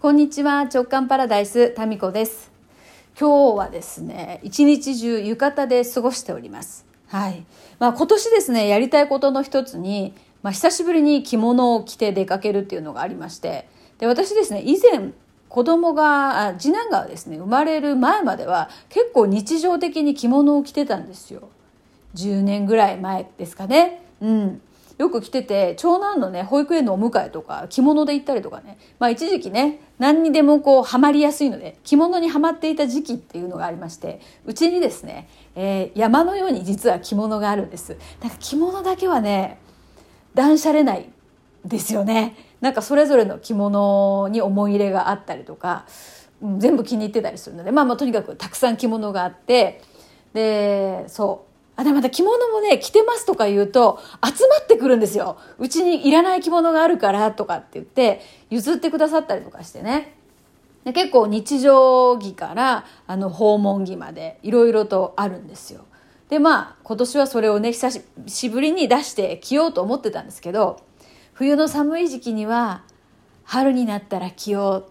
こんにちは直感パラダイスタミコです。今日はですね一日中浴衣で過ごしております。はい。まあ今年ですねやりたいことの一つにまあ久しぶりに着物を着て出かけるっていうのがありましてで私ですね以前子供が次男がですね生まれる前までは結構日常的に着物を着てたんですよ。10年ぐらい前ですかね。うん。よく着てて長男のね保育園のお迎えとか着物で行ったりとかね。まあ一時期ね何にでもこうハマりやすいので着物にはまっていた時期っていうのがありましてうちにですね、えー、山のように実は着物があるんです。なんか着物だけはね断捨れないですよね。なんかそれぞれの着物に思い入れがあったりとか、全部気に入ってたりするのでまあまあとにかくたくさん着物があってでそう。あ、でまた着物もね、着てますとか言うと、集まってくるんですよ。うちにいらない着物があるからとかって言って、譲ってくださったりとかしてね。で結構日常着からあの訪問着までいろいろとあるんですよ。でまあ今年はそれをね久しぶりに出して着ようと思ってたんですけど冬の寒い時期には春になったら着よう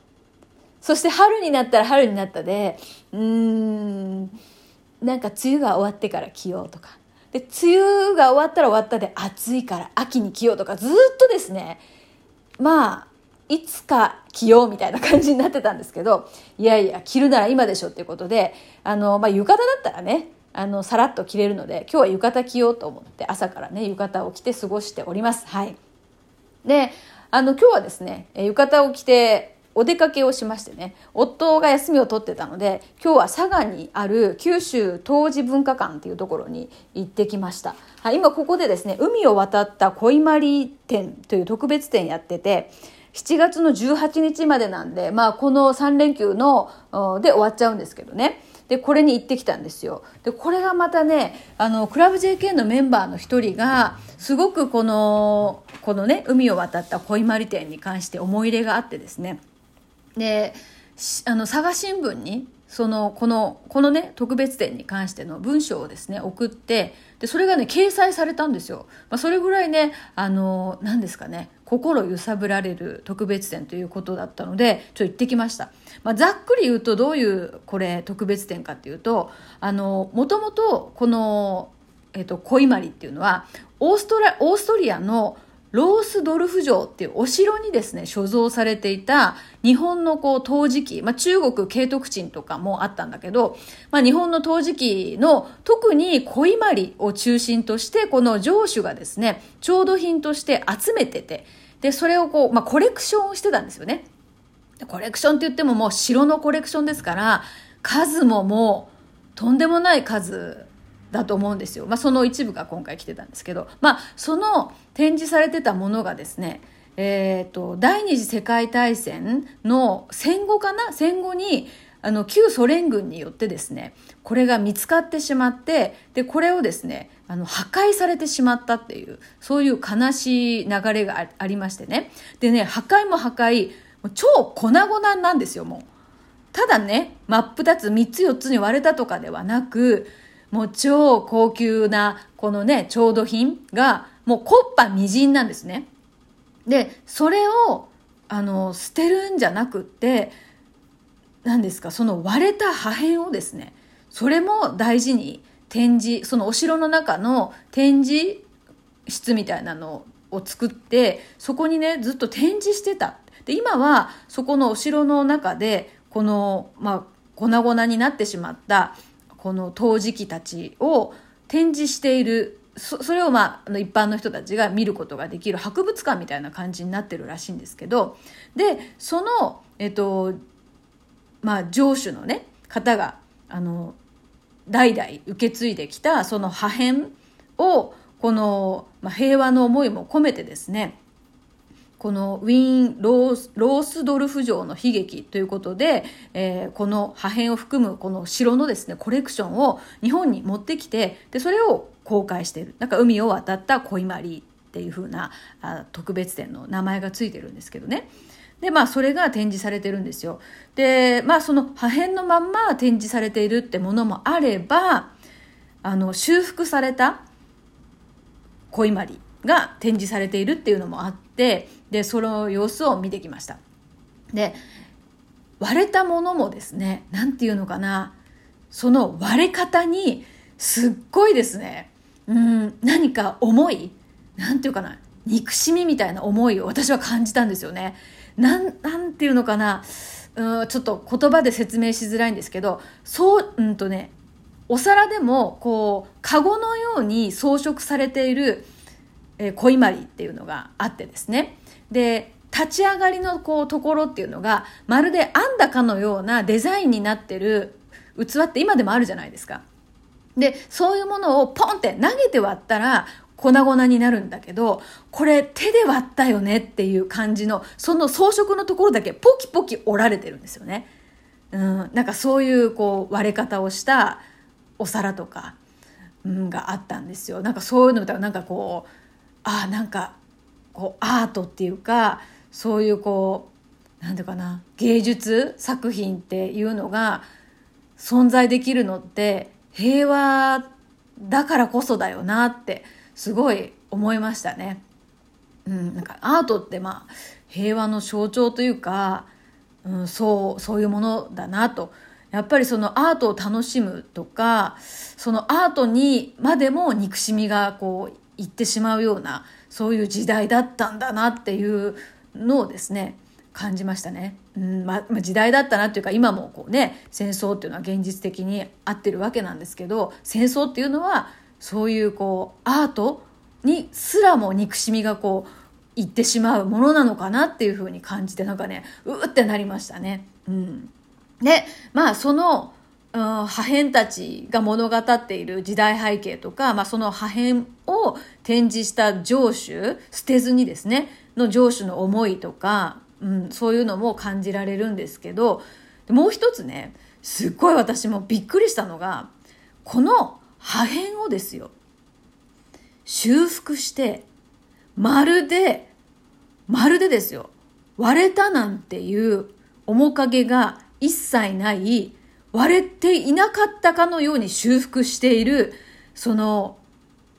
そして春になったら春になったでうーんなんか梅雨が終わってから着ようとか。で梅雨が終わったら終わったで暑いから秋に着ようとかずっとですね。まあいつか着ようみたいな感じになってたんですけどいやいや着るなら今でしょっていうことであの、まあ、浴衣だったらねあのさらっと着れるので今日は浴衣着ようと思って朝からね浴衣を着て過ごしております。はい、であの今日はですね浴衣を着てお出かけをしましてね夫が休みを取ってたので今日は佐賀にある九州陶磁文化館っていうところに行ってきました、はい、今ここでですね海を渡った恋まり展という特別展やってて7月の18日までなんで、まあ、この3連休ので終わっちゃうんですけどね。でこれに行ってきたんですよ。でこれがまたねあのクラブ JK のメンバーの一人がすごくこのこのね海を渡った恋まり展に関して思い入れがあってですねであの佐賀新聞にそのこのこのね特別展に関しての文章をですね送ってでそれがね掲載されたんですよ、まあ、それぐらいねあの何ですかね心揺さぶられる特別展ということだったのでちょっと行ってきました、まあ、ざっくり言うとどういうこれ特別展かっていうとあのもともとこの、えっと、恋まりっていうのはオーストラオーストリアのロースドルフ城っていうお城にですね、所蔵されていた日本のこう陶磁器、まあ中国慶徳鎮とかもあったんだけど、まあ日本の陶磁器の特に恋まりを中心としてこの城主がですね、調度品として集めてて、で、それをこう、まあコレクションをしてたんですよね。コレクションって言ってももう城のコレクションですから、数ももうとんでもない数だと思うんですよ。まあ、その一部が今回来てたんですけど、まあ、その展示されてたものがですね、え、ー、と、第二次世界大戦の戦後かな？戦後に、あの、旧ソ連軍によってですね、これが見つかってしまって、で、これをですね、あの、破壊されてしまったっていう、そういう悲しい流れがありましてね。でね、破壊も破壊、超粉々なんですよ、もう。ただね、真っ二つ、三つ四つに割れたとかではなく、もう超高級なこのね、調度品がもうコッパみじんなんですね。で、それをあの捨てるんじゃなくって、何ですか、その割れた破片をですね、それも大事に展示、そのお城の中の展示室みたいなのを作って、そこにね、ずっと展示してた。で、今はそこのお城の中で、この、まあ、粉々になってしまったこの陶磁器たちを展示しているそそれを、まあ、一般の人たちが見ることができる博物館みたいな感じになってるらしいんですけどでその、えっとまあ、城主の、ね、方があの代々受け継いできたその破片をこの、まあ、平和の思いも込めてですねこのウィーンロースロースドルフ城の悲劇ということで、えー、この破片を含むこの城のですねコレクションを日本に持ってきてでそれを公開している。なんか海を渡った恋まりっていう風なあ特別展の名前がついてるんですけどね。でまあそれが展示されてるんですよ。でまあその破片のまんま展示されているってものもあればあの修復された恋まりが展示されているっていうのもあってでその様子を見てきましたで割れたものもですね何て言うのかなその割れ方にすっごいですねうん何か思い何て言うかな憎しみみたいな思いを私は感じたんですよね。なんなんていうのかなうんちょっと言葉で説明しづらいんですけどそううんとねお皿でもこうカゴのように装飾されている、えー、小伊万里っていうのがあってですねで立ち上がりのこうところっていうのがまるで編んだかのようなデザインになってる器って今でもあるじゃないですか。でそういうものをポンって投げて割ったら粉々になるんだけどこれ手で割ったよねっていう感じのその装飾のところだけポキポキ折られてるんですよね。うん、なんかそういうこう割れ方をしたお皿とか、うん、があったんですよ。なんかそういうのだなんかこうあなんかこうアートっていうかそういうこうなんていうかな芸術作品っていうのが存在できるのって平和だからこそだよなってすごい思いましたね。うん、なんかアートってまあ平和の象徴というか、うん、そうそういうものだなとやっぱりそのアートを楽しむとかそのアートにまでも憎しみがこういってしまうようなそういう時代だったんだなっていうのをですね感じましたね。うんままあ、時代だったなっていうか今もこうね戦争っていうのは現実的に合ってるわけなんですけど戦争っていうのはそういうこうアートにすらも憎しみがこういってしまうものなのかなっていうふうに感じてなんかねうーってなりましたね。うん、でまあその、破片たちが物語っている時代背景とか、まあ、その破片を展示した城主捨てずにですねの城主の思いとか、うん、そういうのも感じられるんですけどもう一つねすっごい私もびっくりしたのがこの破片をですよ修復してまるでまるでですよ割れたなんていう面影が一切ない割れていなかったかのように修復しているその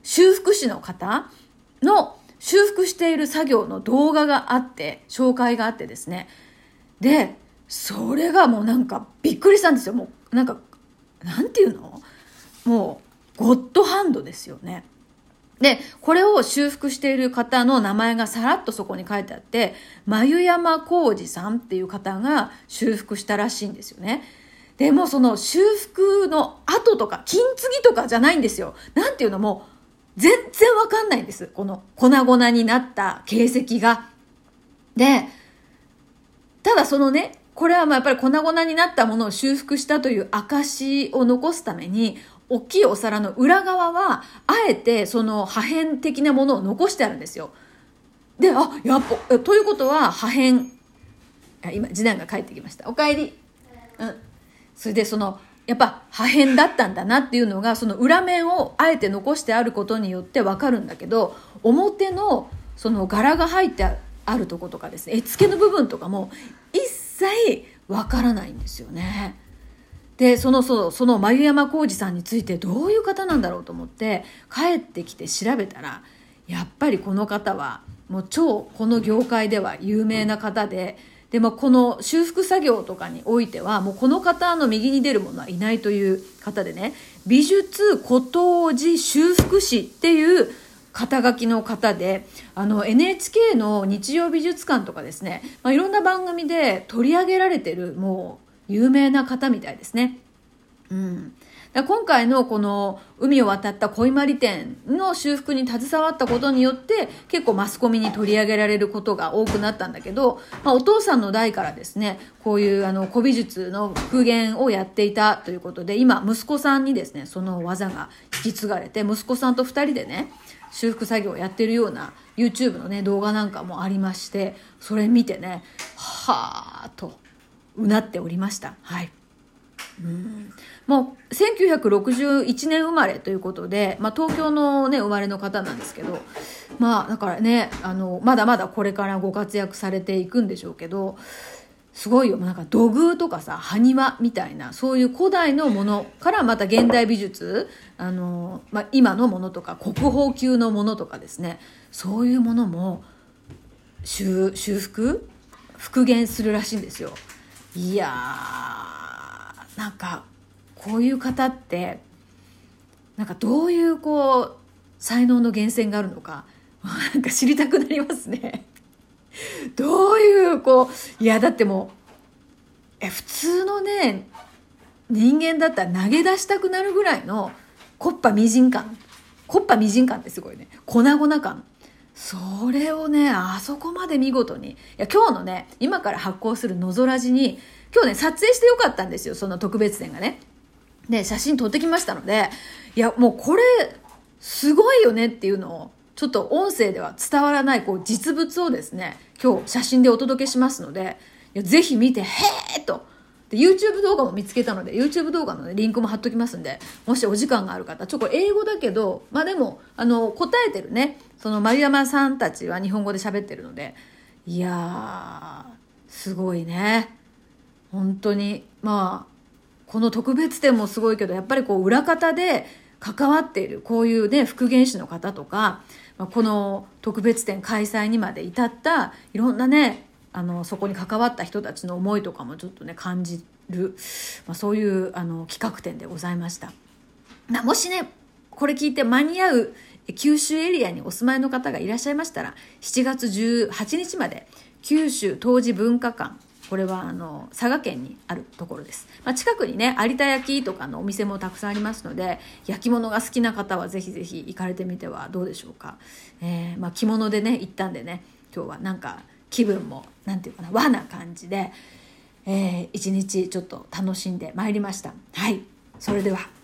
修復師の方の修復している作業の動画があって紹介があってですね。でそれがもうなんかびっくりしたんですよ。もうなんかなんていうの？もうゴッドハンドですよね。で、これを修復している方の名前がさらっとそこに書いてあって、眉山浩二さんっていう方が修復したらしいんですよね。でもその修復の後とか、金継ぎとかじゃないんですよ。なんていうのも、全然わかんないんです。この粉々になった形跡が。で、ただそのね、これはまあやっぱり粉々になったものを修復したという証を残すために、大きいお皿の裏側は、あえてその破片的なものを残してあるんですよ。で、あ、やっぱ、ということは破片、今、次男が帰ってきました。お帰り。うん。それでその、やっぱ破片だったんだなっていうのが、その裏面をあえて残してあることによってわかるんだけど、表のその柄が入ってあるとことかですね、絵付けの部分とかも一切わからないんですよね。でそのそその眉山浩二さんについてどういう方なんだろうと思って帰ってきて調べたらやっぱりこの方はもう超この業界では有名な方ででもこの修復作業とかにおいてはもうこの方の右に出る者はいないという方でね美術古陶磁修復師っていう肩書きの方であの NHK の日曜美術館とかですね、まあ、いろんな番組で取り上げられてるもう有名な方みたいですね。うん。今回のこの海を渡った小今里店の修復に携わったことによって結構マスコミに取り上げられることが多くなったんだけど、まあ、お父さんの代からですねこういうあの古美術の復元をやっていたということで今息子さんにですねその技が引き継がれて息子さんと2人でね修復作業をやってるような YouTube のね動画なんかもありましてそれ見てねはあとうなっておりました。はい。うん。もう1961年生まれということで、まあ、東京の、ね、生まれの方なんですけど、まあ、だからねあのまだまだこれからご活躍されていくんでしょうけどすごいよ。なんか土偶とかさ埴輪みたいなそういう古代のものからまた現代美術あの、まあ、今のものとか国宝級のものとかですね。そういうものも修復？復元するらしいんですよ。いやなんかこういう方ってなんかどういうこう才能の源泉があるのか なんか知りたくなりますね。どういうこういやだってもうえ普通のね人間だったら投げ出したくなるぐらいのコッパみじん感コッパみじん感ってすごいね。粉々感。それをねあそこまで見事にいや今日のね今から発行するのぞらじに今日ね撮影してよかったんですよその特別展がね。で写真撮ってきましたのでいやもうこれすごいよねっていうのをちょっと音声では伝わらないこう実物をですね今日写真でお届けしますのでいやぜひ見てへえとで YouTube 動画も見つけたので YouTube 動画の、ね、リンクも貼っときますんでもしお時間がある方ちょっと英語だけどまあでもあの答えてるねその丸山さんたちは日本語で喋ってるのでいやーすごいね。本当にまあこの特別展もすごいけどやっぱりこう裏方で関わっているこういうね復元師の方とかこの特別展開催にまで至ったいろんなねあのそこに関わった人たちの思いとかもちょっとね感じる、まあ、そういうあの企画展でございました。なもしねこれ聞いて間に合う九州エリアにお住まいの方がいらっしゃいましたら7月18日まで九州当時文化館これはあの佐賀県にあるところです、まあ、近くにね有田焼とかのお店もたくさんありますので焼き物が好きな方はぜひぜひ行かれてみてはどうでしょうか、えー、まあ、着物でね行ったんでね今日はなんか気分も何て言うかな和な感じで、えー、一日ちょっと楽しんでまいりました。はい。それでは。